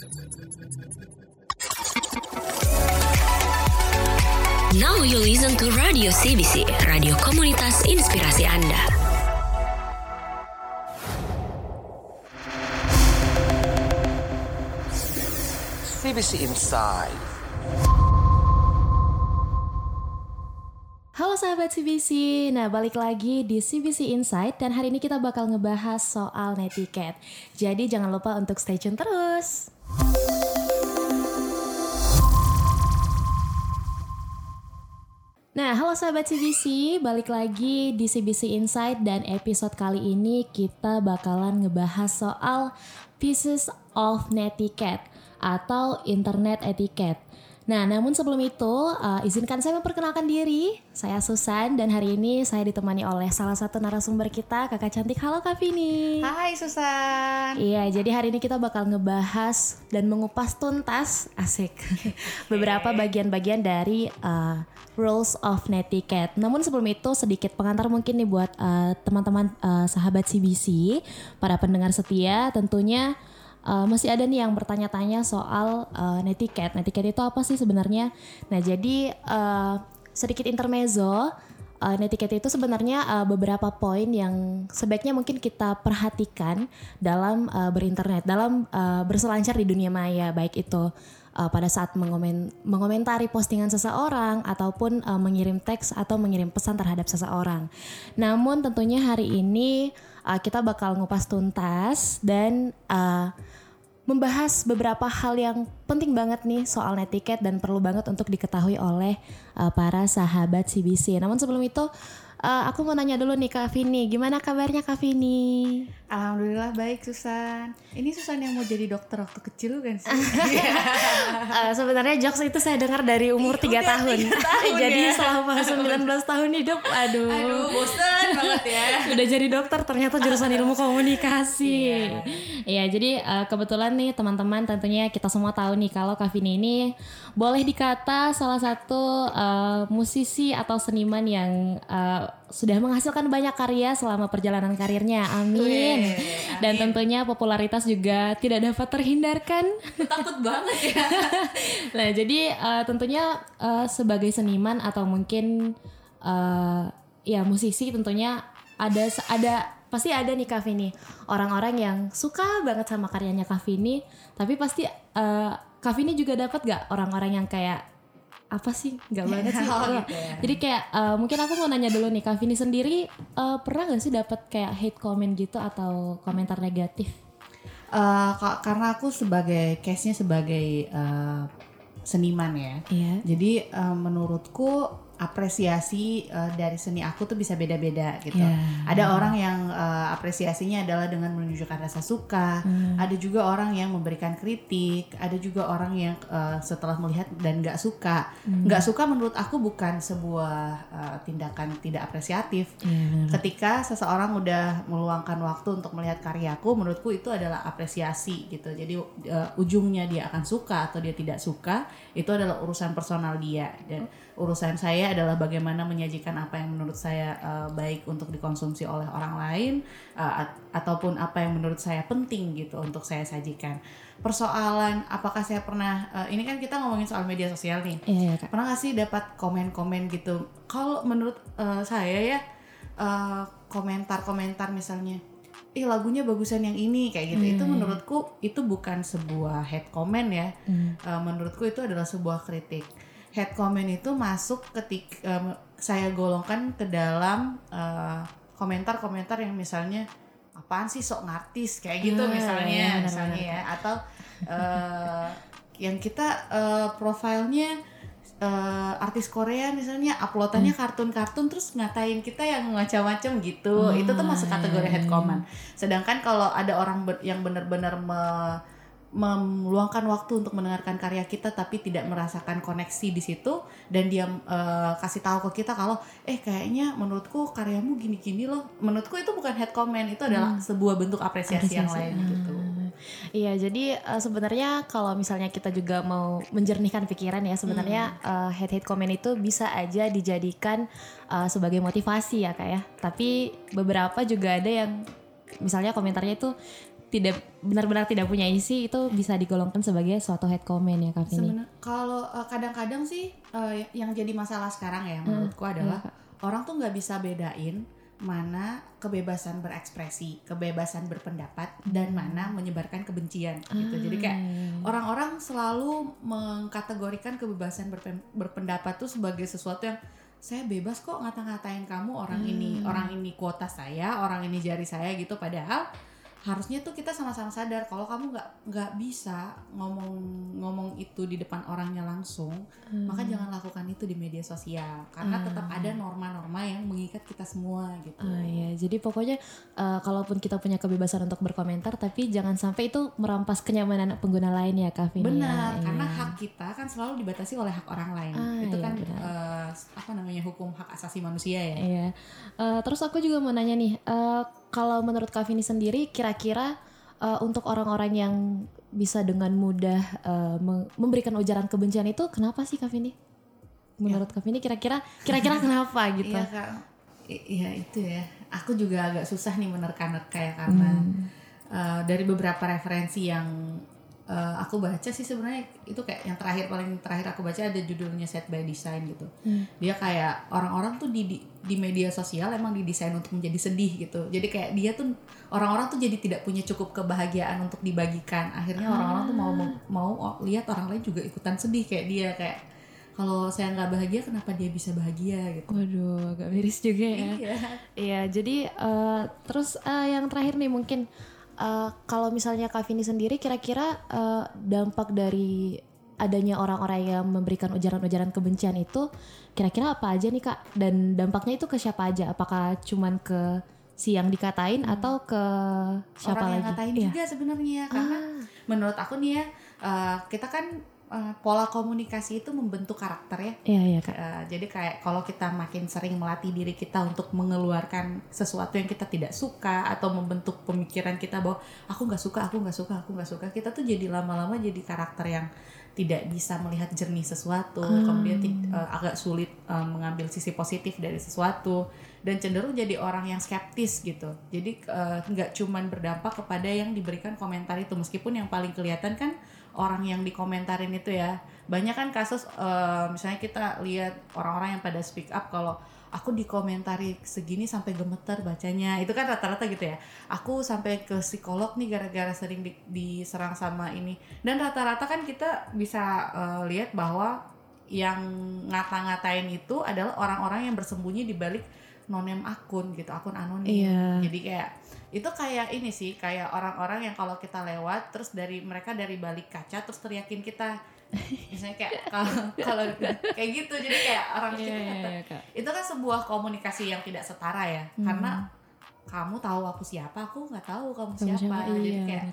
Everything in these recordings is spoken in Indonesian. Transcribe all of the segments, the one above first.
Now you listen to Radio CBC, radio komunitas inspirasi Anda. CBC Inside. Halo sahabat CBC, nah balik lagi di CBC Insight dan hari ini kita bakal ngebahas soal netiquette. Jadi jangan lupa untuk stay tune terus. Nah, halo sahabat CBC, balik lagi di CBC Insight dan episode kali ini kita bakalan ngebahas soal pieces of netiquette atau internet etiquette. Nah, namun sebelum itu, uh, izinkan saya memperkenalkan diri. Saya Susan dan hari ini saya ditemani oleh salah satu narasumber kita, kakak cantik. Halo Kak Vini. Hai Susan. Iya, jadi hari ini kita bakal ngebahas dan mengupas tuntas, asik, beberapa bagian-bagian dari uh, rules of netiquette. Namun sebelum itu sedikit pengantar mungkin nih buat uh, teman-teman uh, sahabat CBC, para pendengar setia, tentunya uh, masih ada nih yang bertanya-tanya soal uh, netiquette. Netiquette itu apa sih sebenarnya? Nah, jadi uh, sedikit intermezzo. Uh, netiquette itu sebenarnya uh, beberapa poin yang sebaiknya mungkin kita perhatikan dalam uh, berinternet, dalam uh, berselancar di dunia maya, baik itu uh, pada saat mengomen mengomentari postingan seseorang ataupun uh, mengirim teks atau mengirim pesan terhadap seseorang. Namun tentunya hari ini uh, kita bakal ngupas tuntas dan uh, membahas beberapa hal yang penting banget nih soal netiquette dan perlu banget untuk diketahui oleh uh, para sahabat CBC. Namun sebelum itu uh, aku mau nanya dulu nih Kak Vini, gimana kabarnya Kak Vini? Alhamdulillah baik Susan. Ini Susan yang mau jadi dokter waktu kecil kan sih? uh, sebenarnya jokes itu saya dengar dari umur 3 tahun. tahun Jadi ya? selama 19 tahun hidup, aduh. Aduh bosen banget ya. Udah jadi dokter ternyata jurusan ilmu komunikasi. Iya. Iya, jadi uh, kebetulan nih teman-teman tentunya kita semua tahu nih kalau Kavini ini boleh dikata salah satu uh, musisi atau seniman yang uh, sudah menghasilkan banyak karya selama perjalanan karirnya. Amin. Dan amin. tentunya popularitas juga tidak dapat terhindarkan. Takut banget ya. nah, jadi uh, tentunya uh, sebagai seniman atau mungkin uh, ya musisi tentunya ada ada pasti ada nih Kak Vini orang-orang yang suka banget sama karyanya Kak Vini tapi pasti uh, Kak Vini juga dapat gak orang-orang yang kayak apa sih nggak banget sih Oh, gitu ya. jadi kayak uh, mungkin aku mau nanya dulu nih Kak Vini sendiri uh, pernah gak sih dapat kayak hate comment gitu atau komentar negatif Eh, ka- karena aku sebagai case-nya sebagai eh, seniman ya. Iya. Jadi eh, menurutku apresiasi eh, dari seni aku tuh bisa beda-beda gitu. Iya. Ada orang yang eh, apresiasinya adalah dengan menunjukkan rasa suka, ada juga orang yang memberikan kritik, ada juga orang yang eh, setelah melihat dan nggak suka. Nggak suka menurut aku bukan sebuah eh, tindakan tidak apresiatif. Iya, Ketika seseorang udah meluangkan waktu untuk melihat karyaku, menurutku itu adalah apresiasi gitu. Jadi eh, ujungnya dia akan suka atau dia tidak suka itu adalah urusan personal dia dan urusan saya adalah bagaimana menyajikan apa yang menurut saya eh, baik untuk dikonsumsi oleh orang lain eh, at- ataupun apa yang menurut saya penting gitu untuk saya sajikan. Persoalan apakah saya pernah eh, ini kan kita ngomongin soal media sosial nih. Iya, iya, Kak. Pernah gak sih dapat komen-komen gitu? Kalau menurut eh, saya ya eh, komentar-komentar misalnya, ih lagunya bagusan yang ini kayak gitu. Itu menurutku itu bukan sebuah hate comment ya. Eh, menurutku itu adalah sebuah kritik. Hate comment itu masuk ketik em, saya golongkan ke dalam eh, komentar-komentar yang misalnya apaan sih sok ngartis? kayak gitu Ah, misalnya iya, benar-benar. misalnya ya. Atau eh, yang kita eh, profilnya eh, artis Korea misalnya uploadannya kartun-kartun terus ngatain kita yang macam-macam gitu. Itu tuh masuk kategori head comment. Sedangkan kalau ada orang ber- yang benar-benar me- meluangkan waktu untuk mendengarkan karya kita tapi tidak merasakan koneksi di situ. Dan dia eh, kasih tahu ke kita kalau eh kayaknya menurutku karyamu gini-gini loh. Menurutku itu bukan head comment itu adalah sebuah bentuk apresiasi, yang Apresiasi. lain gitu. Iya, jadi eh, sebenarnya kalau misalnya kita juga mau menjernihkan pikiran ya, sebenarnya eh, hate-hate comment itu bisa aja dijadikan eh, sebagai motivasi ya kak ya. Tapi beberapa juga ada yang misalnya komentarnya itu tidak benar-benar tidak punya isi itu bisa digolongkan sebagai suatu hate comment ya Kak Vini. Sebenar- kalau uh, kadang-kadang sih uh, yang jadi masalah sekarang ya menurutku adalah orang tuh nggak bisa bedain mana kebebasan berekspresi, kebebasan berpendapat dan mana menyebarkan kebencian gitu. Jadi kayak orang-orang selalu mengkategorikan kebebasan berpen- berpendapat tuh sebagai sesuatu yang saya bebas kok ngata-ngatain kamu orang ini, orang ini kuota saya, orang ini jari saya gitu. Padahal harusnya tuh kita sama-sama sadar kalau kamu nggak nggak bisa ngomong ngomong itu di depan orangnya langsung maka jangan lakukan itu di media sosial karena tetap ada norma-norma yang mengikat kita semua gitu Ah ya, jadi pokoknya eh, kalaupun kita punya kebebasan untuk berkomentar, tapi jangan sampai itu merampas kenyamanan pengguna lain ya, Kak ya. benar Iya. karena hak kita kan selalu dibatasi oleh hak orang lain Ah, itu iya, kan benar. eh, apa namanya hukum hak asasi manusia ya Iya. Eh, terus aku juga mau nanya nih, eh, kalau menurut Kak Vini sendiri, kira-kira eh, untuk orang-orang yang bisa dengan mudah meng- memberikan ujaran kebencian itu, kenapa sih Kak Vini? Menurut Kak Vini, kira-kira, kira-kira kenapa gitu? Iya kak, iya itu ya. Aku juga agak susah nih menerka-nerka ya karena uh, dari beberapa referensi yang uh, aku baca sih sebenarnya itu kayak yang terakhir paling terakhir aku baca ada judulnya Set by Design gitu. Dia kayak orang-orang tuh di, di di media sosial emang didesain untuk menjadi sedih gitu. Jadi kayak dia tuh orang-orang tuh jadi tidak punya cukup kebahagiaan untuk dibagikan. Akhirnya orang-orang tuh mau mau lihat orang lain juga ikutan sedih kayak dia kayak kalau saya nggak bahagia kenapa dia bisa bahagia gitu. Waduh, agak miris juga ya. Iya. Iya, jadi eh, terus eh, yang terakhir nih mungkin eh, kalau misalnya Kak Vini sendiri kira-kira eh, dampak dari adanya orang-orang yang memberikan ujaran-ujaran kebencian itu kira-kira apa aja nih Kak? Dan dampaknya itu ke siapa aja? Apakah cuman ke si yang dikatain atau ke siapa orang yang lagi? ngatain Iya. juga sebenarnya karena menurut aku nih ya eh, kita kan eh, pola komunikasi itu membentuk karakter ya. Iya, iya Kak. Eh, jadi kayak kalau kita makin sering melatih diri kita untuk mengeluarkan sesuatu yang kita tidak suka atau membentuk pemikiran kita bahwa aku nggak suka aku nggak suka aku nggak suka kita tuh jadi lama-lama jadi karakter yang tidak bisa melihat jernih sesuatu kemudian ti- eh, agak sulit eh, mengambil sisi positif dari sesuatu dan cenderung jadi orang yang skeptis gitu. Jadi nggak cuman berdampak kepada yang diberikan komentar itu. Meskipun yang paling kelihatan kan orang yang dikomentarin itu ya. Banyak kan kasus eh, misalnya kita lihat orang-orang yang pada speak up kalau aku dikomentari segini sampai gemeter bacanya. Itu kan rata-rata gitu ya. Aku sampai ke psikolog nih gara-gara sering di- diserang sama ini. Dan rata-rata kan kita bisa eh, lihat bahwa yang ngata-ngatain itu adalah orang-orang yang bersembunyi di balik nonem akun gitu akun anonim. Iya. jadi kayak itu kayak ini sih kayak orang-orang yang kalau kita lewat terus dari mereka dari balik kaca terus teriakin kita. Misalnya kayak kalau kalau kayak gitu jadi kayak orang Iya, kita iya, iya, Kak. itu kan sebuah komunikasi yang tidak setara ya karena kamu tahu aku siapa aku nggak tahu kamu Kamu siapa, siapa, jadi iya, kayak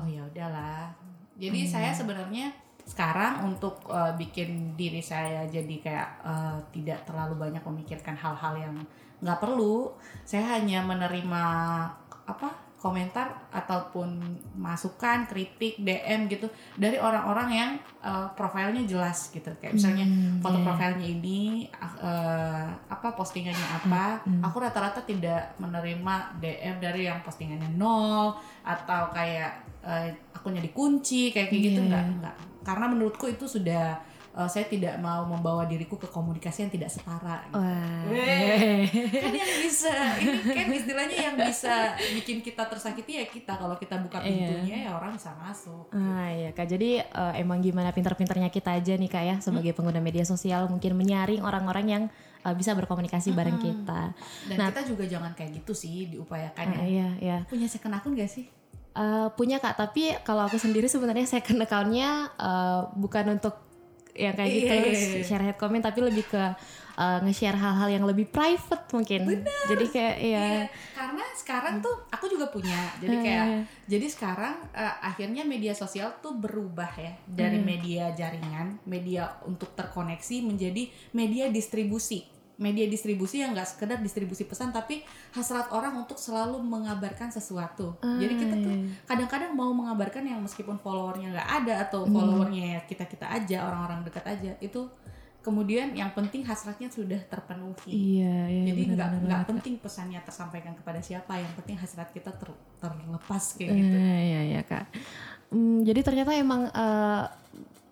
oh ya udahlah. Jadi saya sebenarnya sekarang untuk uh, bikin diri saya jadi kayak uh, tidak terlalu banyak memikirkan hal-hal yang nggak perlu. Saya hanya menerima apa komentar ataupun masukan kritik DM gitu dari orang-orang yang uh, profilnya jelas gitu. Kayak misalnya Hmm, foto iya. profilnya ini uh, apa postingannya apa. Hmm, aku rata-rata tidak menerima DM dari yang postingannya nol atau kayak uh, akunnya dikunci kayak kayak gitu. Iya, enggak iya. enggak karena menurutku itu sudah uh, saya tidak mau membawa diriku ke komunikasi yang tidak setara gitu. Weh, kan yang bisa ini kan istilahnya yang bisa bikin kita tersakiti ya kita kalau kita buka Iya. pintunya ya orang bisa masuk Ah iya kak, jadi eh, emang gimana pintar-pintarnya kita aja nih kak ya sebagai pengguna media sosial mungkin menyaring orang-orang yang eh, bisa berkomunikasi bareng kita. dan Nah. kita juga jangan kayak gitu sih diupayakan Ah, ya iya iya. punya second akun gak sih Eh, punya kak, tapi kalau aku sendiri sebenarnya second account-nya eh, bukan untuk yang kayak gitu Iya, iya, iya. share head comment, tapi lebih ke eh, nge-share hal-hal yang lebih private mungkin. Jadi kayak iya. Iya, karena sekarang tuh aku juga punya. Jadi Hmm. kayak jadi sekarang eh, akhirnya media sosial tuh berubah ya dari Hmm. media jaringan, media untuk terkoneksi menjadi media distribusi. Media distribusi yang nggak sekedar distribusi pesan tapi hasrat orang untuk selalu mengabarkan sesuatu. jadi kita tuh kadang-kadang mau mengabarkan yang meskipun followernya nggak ada atau Hmm. followernya kita kita aja orang-orang dekat aja itu kemudian yang penting hasratnya sudah terpenuhi Iya, iya. jadi nggak nggak penting pesannya tersampaikan kepada siapa yang penting hasrat kita ter- terlepas kayak gitu Iya, iya, iya, Kak. Hmm, jadi ternyata emang eh,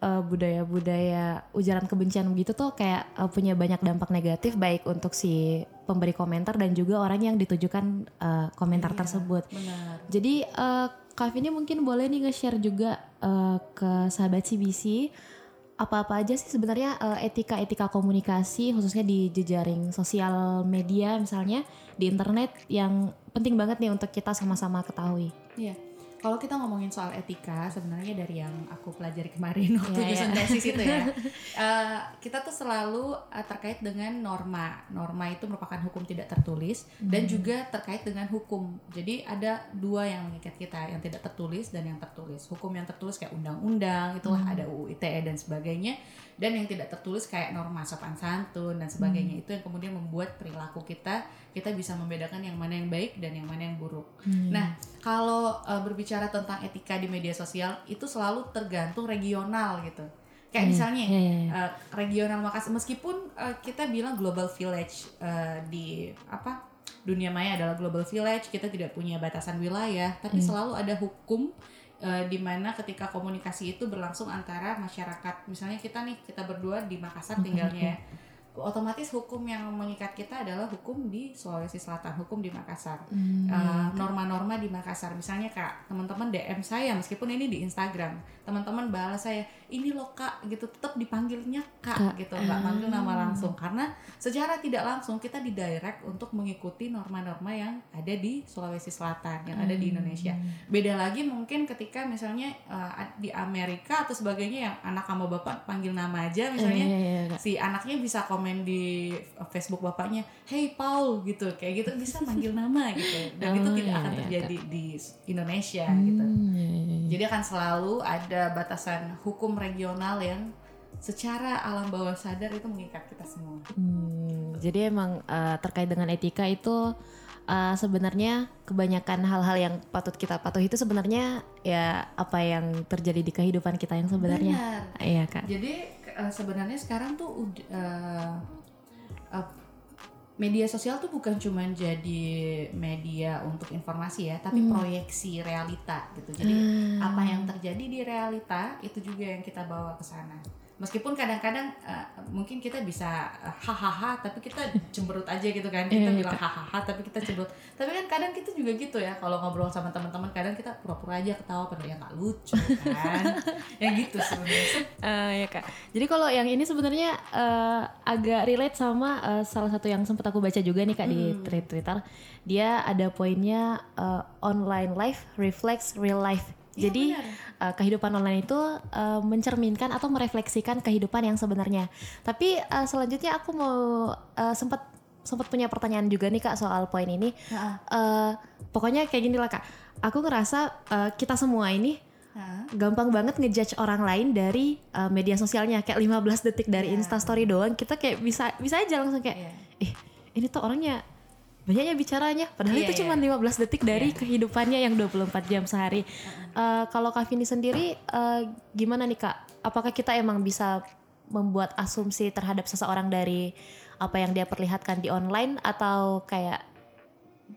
eh, budaya-budaya ujaran kebencian begitu tuh kayak eh, punya banyak dampak negatif baik untuk si pemberi komentar dan juga orang yang ditujukan eh, komentar tersebut. benar Jadi eh, Kak Vini mungkin boleh nih nge-share juga eh, ke sahabat CBC apa-apa aja sih sebenarnya eh, etika-etika komunikasi khususnya di jejaring sosial media misalnya di internet yang penting banget nih untuk kita sama-sama ketahui. Iya. Kalau kita ngomongin soal etika, sebenarnya dari yang aku pelajari kemarin waktu nyusun iya. tesis itu ya, eh, kita tuh selalu eh, terkait dengan norma. Norma itu merupakan hukum tidak tertulis dan juga terkait dengan hukum. Jadi ada dua yang mengikat kita, yang tidak tertulis dan yang tertulis. Hukum yang tertulis kayak undang-undang, itulah ada UU ITE dan sebagainya. Dan yang tidak tertulis kayak norma sopan santun dan sebagainya itu yang kemudian membuat perilaku kita kita bisa membedakan yang mana yang baik dan yang mana yang buruk. Nah, kalau uh, berbicara tentang etika di media sosial itu selalu tergantung regional gitu. Kayak misalnya iya, iya, iya. uh, regional Makassar meskipun uh, kita bilang global village uh, di apa dunia maya adalah global village, kita tidak punya batasan wilayah, tapi selalu ada hukum uh, di mana ketika komunikasi itu berlangsung antara masyarakat. Misalnya kita nih kita berdua di Makassar tinggalnya otomatis hukum yang mengikat kita adalah hukum di Sulawesi Selatan, hukum di Makassar. Uh, norma-norma di Makassar. Misalnya kak, teman-teman DM saya meskipun ini di Instagram, teman-teman balas saya, ini loh kak, gitu tetap dipanggilnya kak, gitu, nggak manggil nama langsung karena secara tidak langsung kita didirect untuk mengikuti norma-norma yang ada di Sulawesi Selatan, yang ada di Indonesia. Beda lagi mungkin ketika misalnya uh, di Amerika atau sebagainya yang anak sama bapak panggil nama aja, misalnya Iya, iya, iya, Kak. si anaknya bisa komen di Facebook bapaknya, "Hey Paul" gitu, kayak gitu bisa manggil nama gitu. Dan itu Oh, tidak iya, akan iya, terjadi di Indonesia gitu. Hmm, iya, iya. Jadi akan selalu ada batasan hukum regional yang secara alam bawah sadar itu mengikat kita semua. Hmm, jadi emang eh, terkait dengan etika itu eh, sebenarnya kebanyakan hal-hal yang patut kita patuhi itu sebenarnya ya apa yang terjadi di kehidupan kita yang sebenarnya. Benar. Iya kak. Jadi eh, sebenarnya sekarang tuh eh, media sosial tuh bukan cuma jadi media untuk informasi ya, tapi proyeksi realita gitu. Jadi apa yang terjadi di realita itu juga yang kita bawa ke sana. Meskipun kadang-kadang eh, mungkin kita bisa eh, hahaha tapi kita cemberut aja gitu kan. Kita Iya, bilang hahaha tapi kita cemberut. Tapi kan kadang kita juga gitu ya kalau ngobrol sama teman-teman kadang kita pura-pura aja ketawa padahal ya nggak lucu kan. ya gitu sebenarnya. Eh, ya kak. Jadi kalau yang ini sebenarnya eh, agak relate sama eh, salah satu yang sempat aku baca juga nih kak di thread Twitter. Dia ada poinnya eh, online life reflects real life. Jadi eh, kehidupan online itu eh, mencerminkan atau merefleksikan kehidupan yang sebenarnya. Tapi eh, selanjutnya aku mau eh, sempat sempat punya pertanyaan juga nih kak soal poin ini. Heeh. Eh, pokoknya kayak gini lah kak. Aku ngerasa eh, kita semua ini Hah? gampang banget ngejudge orang lain dari uh, media sosialnya kayak 15 detik dari Iya. instastory doang kita kayak bisa bisa aja langsung kayak Iya. ih ini tuh orangnya banyaknya bicaranya. Padahal Iya, itu iya. cuma 15 detik dari kehidupannya yang 24 jam sehari. Uh, kalau Kak Vini sendiri uh, gimana nih Kak? Apakah kita emang bisa membuat asumsi terhadap seseorang dari apa yang dia perlihatkan di online atau kayak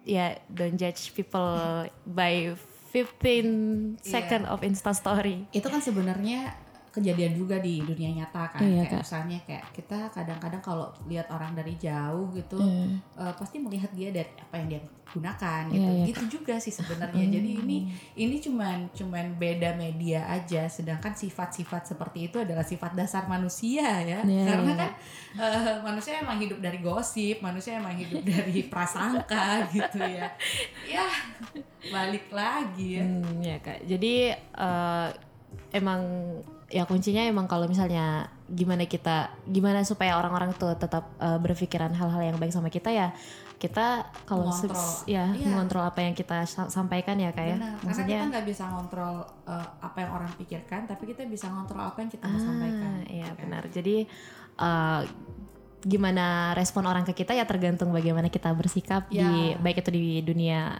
ya don't judge people by 15 second of Insta story. itu kan sebenarnya kejadian juga di dunia nyata kan. Iya, kayak Kak. misalnya kayak kita kadang-kadang kalau lihat orang dari jauh gitu Iya. eh, pasti melihat dia dari apa yang dia gunakan Iya, gitu. iya, gitu juga sih sebenarnya. Jadi ini ini cuman cuman beda media aja. Sedangkan sifat-sifat seperti itu adalah sifat dasar manusia ya. Iya, karena iya. kan eh, manusia emang hidup dari gosip manusia emang hidup dari prasangka gitu ya. Ya balik lagi ya. Hmm, ya kak. Jadi eh, emang ya kuncinya emang kalau misalnya gimana kita gimana supaya orang-orang tuh tetap eh, berpikiran hal-hal yang baik sama kita ya kita kalau ya Iya. mengontrol apa yang kita sa- sampaikan ya kak ya. Benar, karena Maksudnya kita nggak bisa ngontrol uh, apa yang orang pikirkan, tapi kita bisa ngontrol apa yang kita mau sampaikan. Ah, iya gitu benar. Jadi eh, gimana respon orang ke kita ya tergantung bagaimana kita bersikap di Ya. baik itu di dunia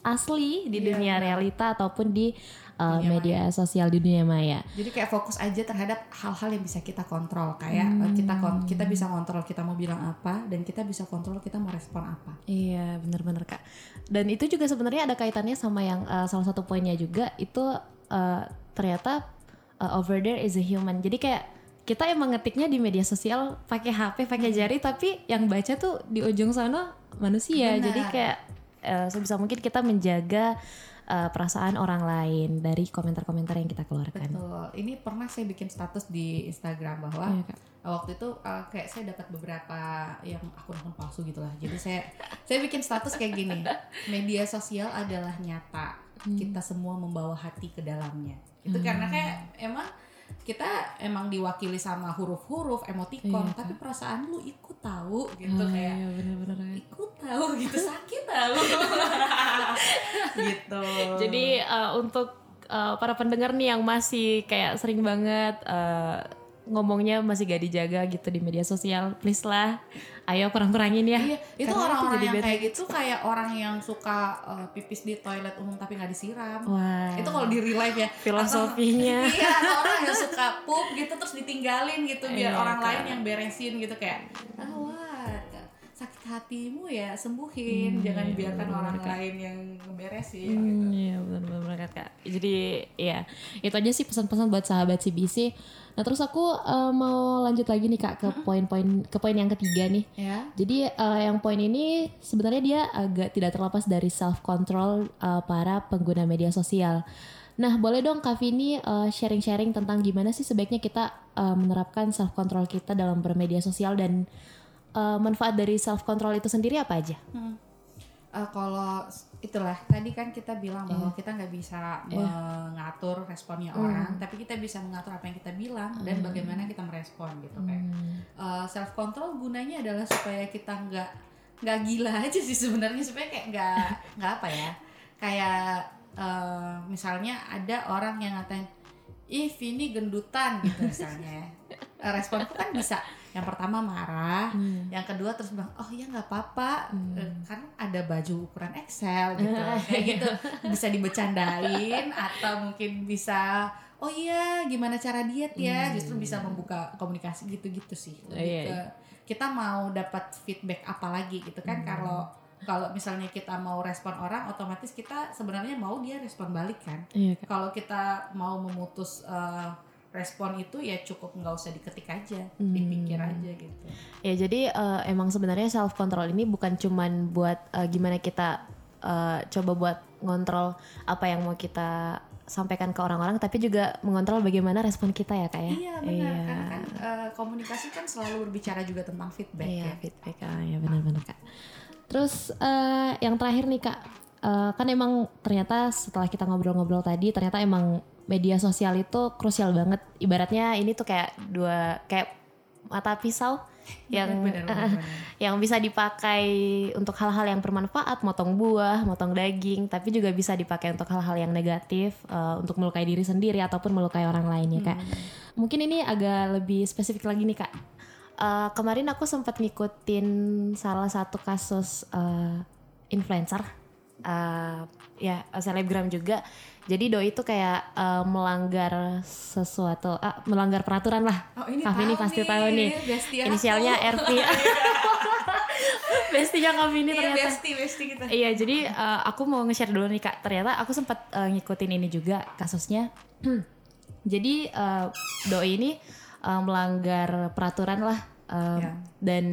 asli, di Iya, dunia benar. realita ataupun di uh, media sosial di dunia maya. Jadi kayak fokus aja terhadap hal-hal yang bisa kita kontrol kayak eh, kita kita bisa kontrol kita mau bilang apa dan kita bisa kontrol kita mau respon apa. Iya benar-benar kak. Dan itu juga sebenarnya ada kaitannya sama yang uh, salah satu poinnya juga itu uh, ternyata uh, over there is a human. Jadi kayak kita emang ngetiknya di media sosial pakai HP, pakai jari, tapi yang baca tuh di ujung sana manusia. Benar. Jadi kayak uh, sebisa mungkin kita menjaga uh, perasaan orang lain dari komentar-komentar yang kita keluarkan. Betul. Ini pernah saya bikin status di Instagram bahwa Iya, Kak. waktu itu uh, kayak saya dapat beberapa yang akun-akun palsu gitu lah. Jadi saya saya bikin status kayak gini. Media sosial adalah nyata. Hmm. Kita semua membawa hati ke dalamnya. Itu karena kayak emang kita emang diwakili sama huruf-huruf emoticon, Iya, tapi perasaan lu ikut tahu gitu Oh, kayak iya, benar-benar. ikut tahu gitu sakit tahu gitu. Jadi uh, untuk uh, para pendengar nih yang masih kayak sering banget uh, ngomongnya masih gak dijaga gitu di media sosial, please lah, ayo kurang-kurangin ya. Iya, itu orang-orang yang kayak gitu kayak orang yang suka uh, pipis di toilet umum tapi nggak disiram. Wah. Itu kalau di real life ya. Filosofinya. Atau, iya, atau orang yang suka pup gitu terus ditinggalin gitu biar Iya, orang Kak. lain yang beresin gitu kayak, ah wah, sakit hatimu ya sembuhin, jangan biarkan orang lain yang ngeberesin. gitu. Hmm, iya benar-benar kak. Jadi ya itu aja sih pesan-pesan buat sahabat CBC. Nah terus aku uh, mau lanjut lagi nih kak ke poin-poin ke poin yang ketiga nih. Ya. Jadi uh, yang poin ini sebenarnya dia agak tidak terlepas dari self control uh, para pengguna media sosial. Nah, boleh dong Kak Vini uh, sharing-sharing tentang gimana sih sebaiknya kita uh, menerapkan self control kita dalam bermedia sosial dan uh, manfaat dari self control itu sendiri apa aja? Eh, kalau s- itulah tadi kan kita bilang bahwa kita nggak bisa mengatur responnya orang, tapi kita bisa mengatur apa yang kita bilang dan bagaimana kita merespon gitu kayak. Self control gunanya adalah supaya kita nggak nggak gila aja sih sebenarnya supaya kayak nggak nggak apa ya kayak eh, misalnya ada orang yang ngatain ih Vini gendutan gitu misalnya Eh, responku kan bisa yang pertama marah yang kedua terus bilang oh ya nggak apa-apa. Eh, kan ada baju ukuran XL gitu. Kayak gitu. Bisa dibecandain atau mungkin bisa oh iya gimana cara diet ya? Justru bisa membuka komunikasi gitu-gitu sih. Lebih Iya, ke kita mau dapat feedback apa lagi gitu kan. Kalau kalau misalnya kita mau respon orang otomatis kita sebenarnya mau dia respon balik kan. Iya kalau kita mau memutus eh, respon itu ya cukup nggak usah diketik aja dipikir aja gitu. Ya jadi eh, emang sebenarnya self control ini bukan cuman buat eh, gimana kita eh, coba buat ngontrol apa yang mau kita sampaikan ke orang-orang, tapi juga mengontrol bagaimana respon kita ya kak ya. iya benar. Karena kan eh, komunikasi kan selalu berbicara juga tentang feedback Iya ya. feedback ah ya benar-benar kak. Terus eh, yang terakhir nih kak, eh, kan emang ternyata setelah kita ngobrol-ngobrol tadi, ternyata emang media sosial itu krusial banget. Ibaratnya ini tuh kayak dua kayak mata pisau yang benar, benar, benar. yang bisa dipakai untuk hal-hal yang bermanfaat, motong buah, motong daging, tapi juga bisa dipakai untuk hal-hal yang negatif, eh, untuk melukai diri sendiri ataupun melukai orang lain ya kak. Mungkin ini agak lebih spesifik lagi nih kak. Eh, kemarin aku sempat ngikutin salah satu kasus eh, influencer, eh, ya selebgram juga. Jadi doi itu kayak eh, melanggar sesuatu, ah, melanggar peraturan lah. Oh, ini Kak Vini tahu pasti tahu nih. Inisialnya RP. Bestinya Kak Vini iya ternyata. bestie bestie kita Iya, jadi uh, aku mau nge-share dulu nih Kak. Ternyata aku sempat uh, ngikutin ini juga kasusnya. jadi uh, doi ini uh, melanggar peraturan lah um, Ya. dan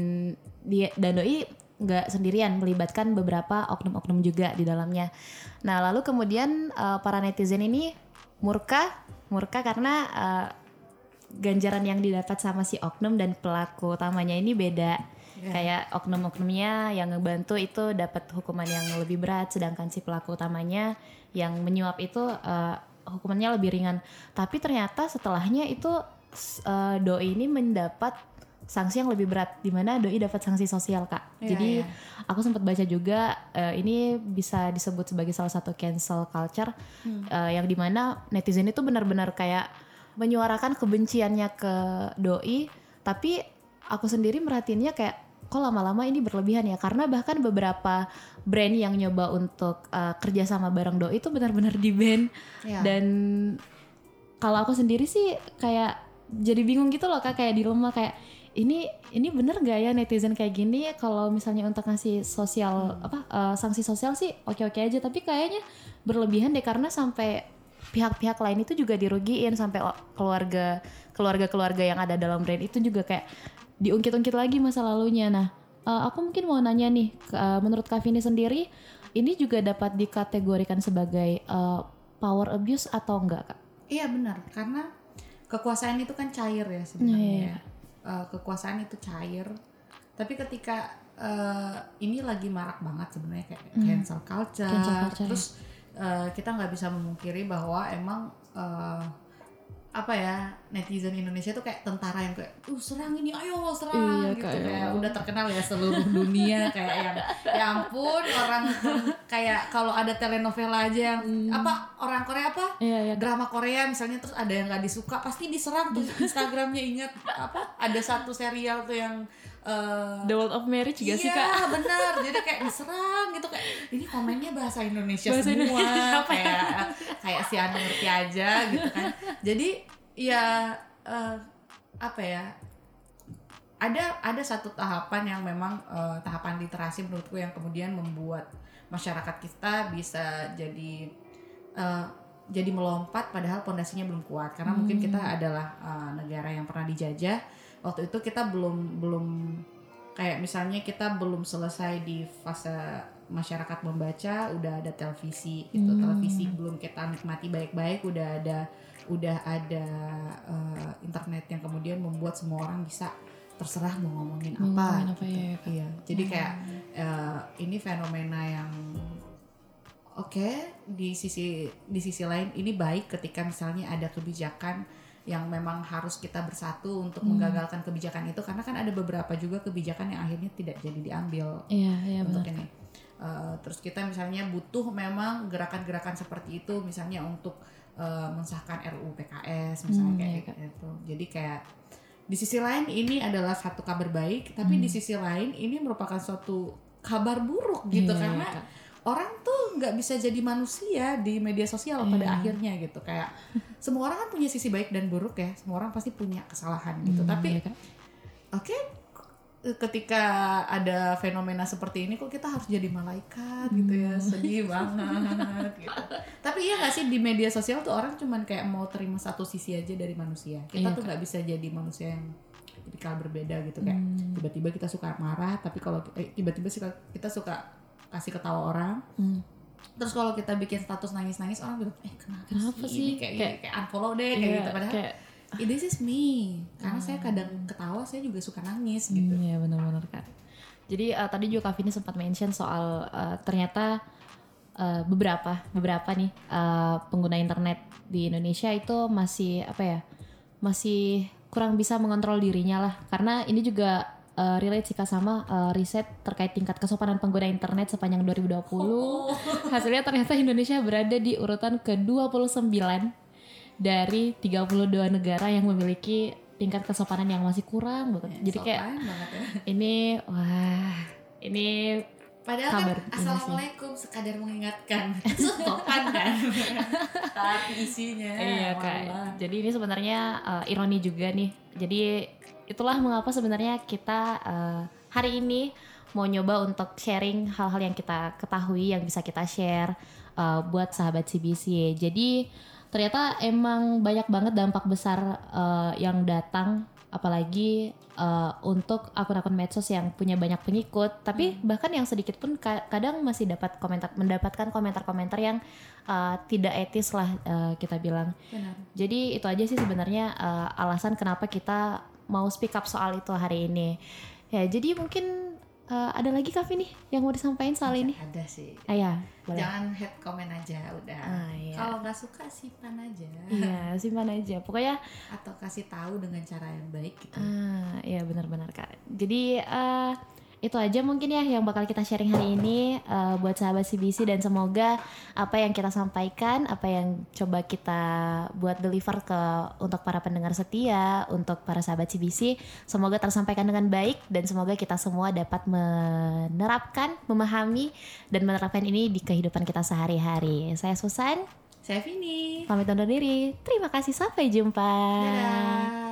dia dan doi nggak sendirian melibatkan beberapa oknum-oknum juga di dalamnya. Nah, lalu kemudian uh, para netizen ini murka, murka karena uh, ganjaran yang didapat sama si oknum dan pelaku utamanya ini beda. Kayak oknum-oknumnya yang ngebantu itu dapat hukuman yang lebih berat, sedangkan si pelaku utamanya yang menyuap itu eh, hukumannya lebih ringan. Tapi ternyata setelahnya itu eh, doi ini mendapat sanksi yang lebih berat, di mana doi dapat sanksi sosial kak. Iya, Jadi iya. aku sempat baca juga eh, ini bisa disebut sebagai salah satu cancel culture, eh, yang di mana netizen itu benar-benar kayak menyuarakan kebenciannya ke doi, tapi aku sendiri merhatiinnya kayak kok lama-lama ini berlebihan ya karena bahkan beberapa brand yang nyoba untuk uh, kerja sama bareng Do itu benar-benar di ban Iya. dan kalau aku sendiri sih kayak jadi bingung gitu loh kak kayak dilema kayak ini ini bener gak ya netizen kayak gini kalau misalnya untuk ngasih sosial apa uh, sanksi sosial sih oke oke aja tapi kayaknya berlebihan deh karena sampai pihak-pihak lain itu juga dirugiin sampai o- keluarga keluarga-keluarga yang ada dalam brand itu juga kayak diungkit-ungkit lagi masa lalunya. Nah, uh, aku mungkin mau nanya nih, uh, menurut Kak Vini sendiri, ini juga dapat dikategorikan sebagai uh, power abuse atau enggak, Kak? Iya benar, karena kekuasaan itu kan cair ya sebenarnya. iya. Eh, kekuasaan itu cair. Tapi ketika eh, ini lagi marak banget sebenarnya kayak cancel culture. Cancel culture, terus eh, kita nggak bisa memungkiri bahwa emang eh, apa ya netizen Indonesia tuh kayak tentara yang kayak, uh serang ini, ayo serang Iya, gitu kayak- kayak udah terkenal ya seluruh dunia kayak yang ya ampun orang kayak kalau ada telenovela aja yang apa orang Korea apa Iya, iya. drama Korea misalnya terus ada yang nggak disuka pasti diserang tuh Instagramnya ingat apa ada satu serial tuh yang eh, The World of Marriage juga sih, iya, Kak? benar jadi kayak diserang gitu kayak ini komennya bahasa Indonesia Bahasa semua Indonesia, ya? kayak kayak si Anu ngerti aja gitu kan jadi ya eh, apa ya? Ada ada satu tahapan yang memang eh, tahapan literasi menurutku yang kemudian membuat masyarakat kita bisa jadi eh, jadi melompat padahal pondasinya belum kuat. Karena mungkin kita adalah eh, negara yang pernah dijajah. Waktu itu kita belum belum kayak misalnya kita belum selesai di fase masyarakat membaca udah ada televisi gitu. Televisi belum kita nikmati baik-baik udah ada udah ada eh, internet yang kemudian membuat semua orang bisa terserah mau ngomongin apa, ngomongin apa, gitu. iya, iya, Kak. Iya, jadi kayak eh, ini fenomena yang oke di sisi di sisi lain ini baik ketika misalnya ada kebijakan yang memang harus kita bersatu untuk Hmm. menggagalkan kebijakan itu karena kan ada beberapa juga kebijakan yang akhirnya tidak jadi diambil Iya, iya untuk benar. ini. Eh, terus kita misalnya butuh memang gerakan-gerakan seperti itu misalnya untuk eh, mensahkan RUU PKS misalnya Hmm, kayak iya, Kak. gitu. Jadi kayak di sisi lain ini adalah satu kabar baik, tapi Hmm. di sisi lain ini merupakan suatu kabar buruk gitu Iya, karena Kak. orang tuh nggak bisa jadi manusia di media sosial pada Iya. akhirnya gitu kayak semua orang kan punya sisi baik dan buruk ya semua orang pasti punya kesalahan gitu Hmm, tapi iya, Kak. oke ketika ada fenomena seperti ini kok kita harus jadi malaikat gitu ya Hmm. sedih banget gitu tapi iya nggak sih di media sosial tuh orang cuman kayak mau terima satu sisi aja dari manusia kita Iya, tuh nggak bisa jadi manusia yang tipikal berbeda gitu kayak Hmm. tiba-tiba kita suka marah tapi kalau eh, tiba-tiba suka- kita suka kasih ketawa orang Hmm. terus kalau kita bikin status nangis-nangis orang bilang eh kenapa, Kenapa sih, sih? Kayak, Kayak- kayak unfollow deh kayak Iya, gitu padahal kayak "Eh, this is me karena saya kadang ketawa saya juga suka nangis gitu. Hmm, Iya benar-benar kak. Jadi eh, tadi juga Kak Vini sempat mention soal eh, ternyata eh, beberapa beberapa nih eh, pengguna internet di Indonesia itu masih apa ya masih kurang bisa mengontrol dirinya lah. Karena ini juga eh, relate sih sama eh, riset terkait tingkat kesopanan pengguna internet sepanjang 2020 hasilnya ternyata Indonesia berada di urutan ke-29 dari 32 negara yang memiliki tingkat kesopanan yang masih kurang banget. Jadi kayak banget ya ini wah ini Padahal Kabar kan ini sih. assalamualaikum sekadar mengingatkan sopan kan tapi isinya iya kak. Jadi ini sebenarnya uh, ironi juga nih. Jadi itulah mengapa sebenarnya kita uh, hari ini mau nyoba untuk sharing hal-hal yang kita ketahui yang bisa kita share uh, buat sahabat CBC. Jadi ternyata emang banyak banget dampak besar uh, yang datang apalagi uh, untuk akun-akun medsos yang punya banyak pengikut. Tapi bahkan yang sedikit pun ka- kadang masih dapat komentar mendapatkan komentar-komentar yang uh, tidak etis lah uh, kita bilang. Benar. jadi itu aja sih sebenarnya uh, alasan kenapa kita mau speak up soal itu hari ini. Ya jadi mungkin uh, ada lagi Kak nih yang mau disampaikan soal ini? ada sih. Ah ya boleh. Jangan head comment aja udah. Ah, iya. kalau nggak suka simpan aja. Iya simpan aja. Pokoknya atau kasih tahu dengan cara yang baik gitu. Ah, iya benar-benar kak. Jadi eh, itu aja mungkin ya yang bakal kita sharing hari ini eh, buat sahabat CBC dan semoga apa yang kita sampaikan, apa yang coba kita buat deliver ke untuk para pendengar setia, untuk para sahabat CBC, semoga tersampaikan dengan baik dan semoga kita semua dapat menerapkan, memahami dan menerapkan ini di kehidupan kita sehari-hari. Saya Susan, Saya Vini. pamit undur diri. Terima kasih sampai jumpa. Dadah.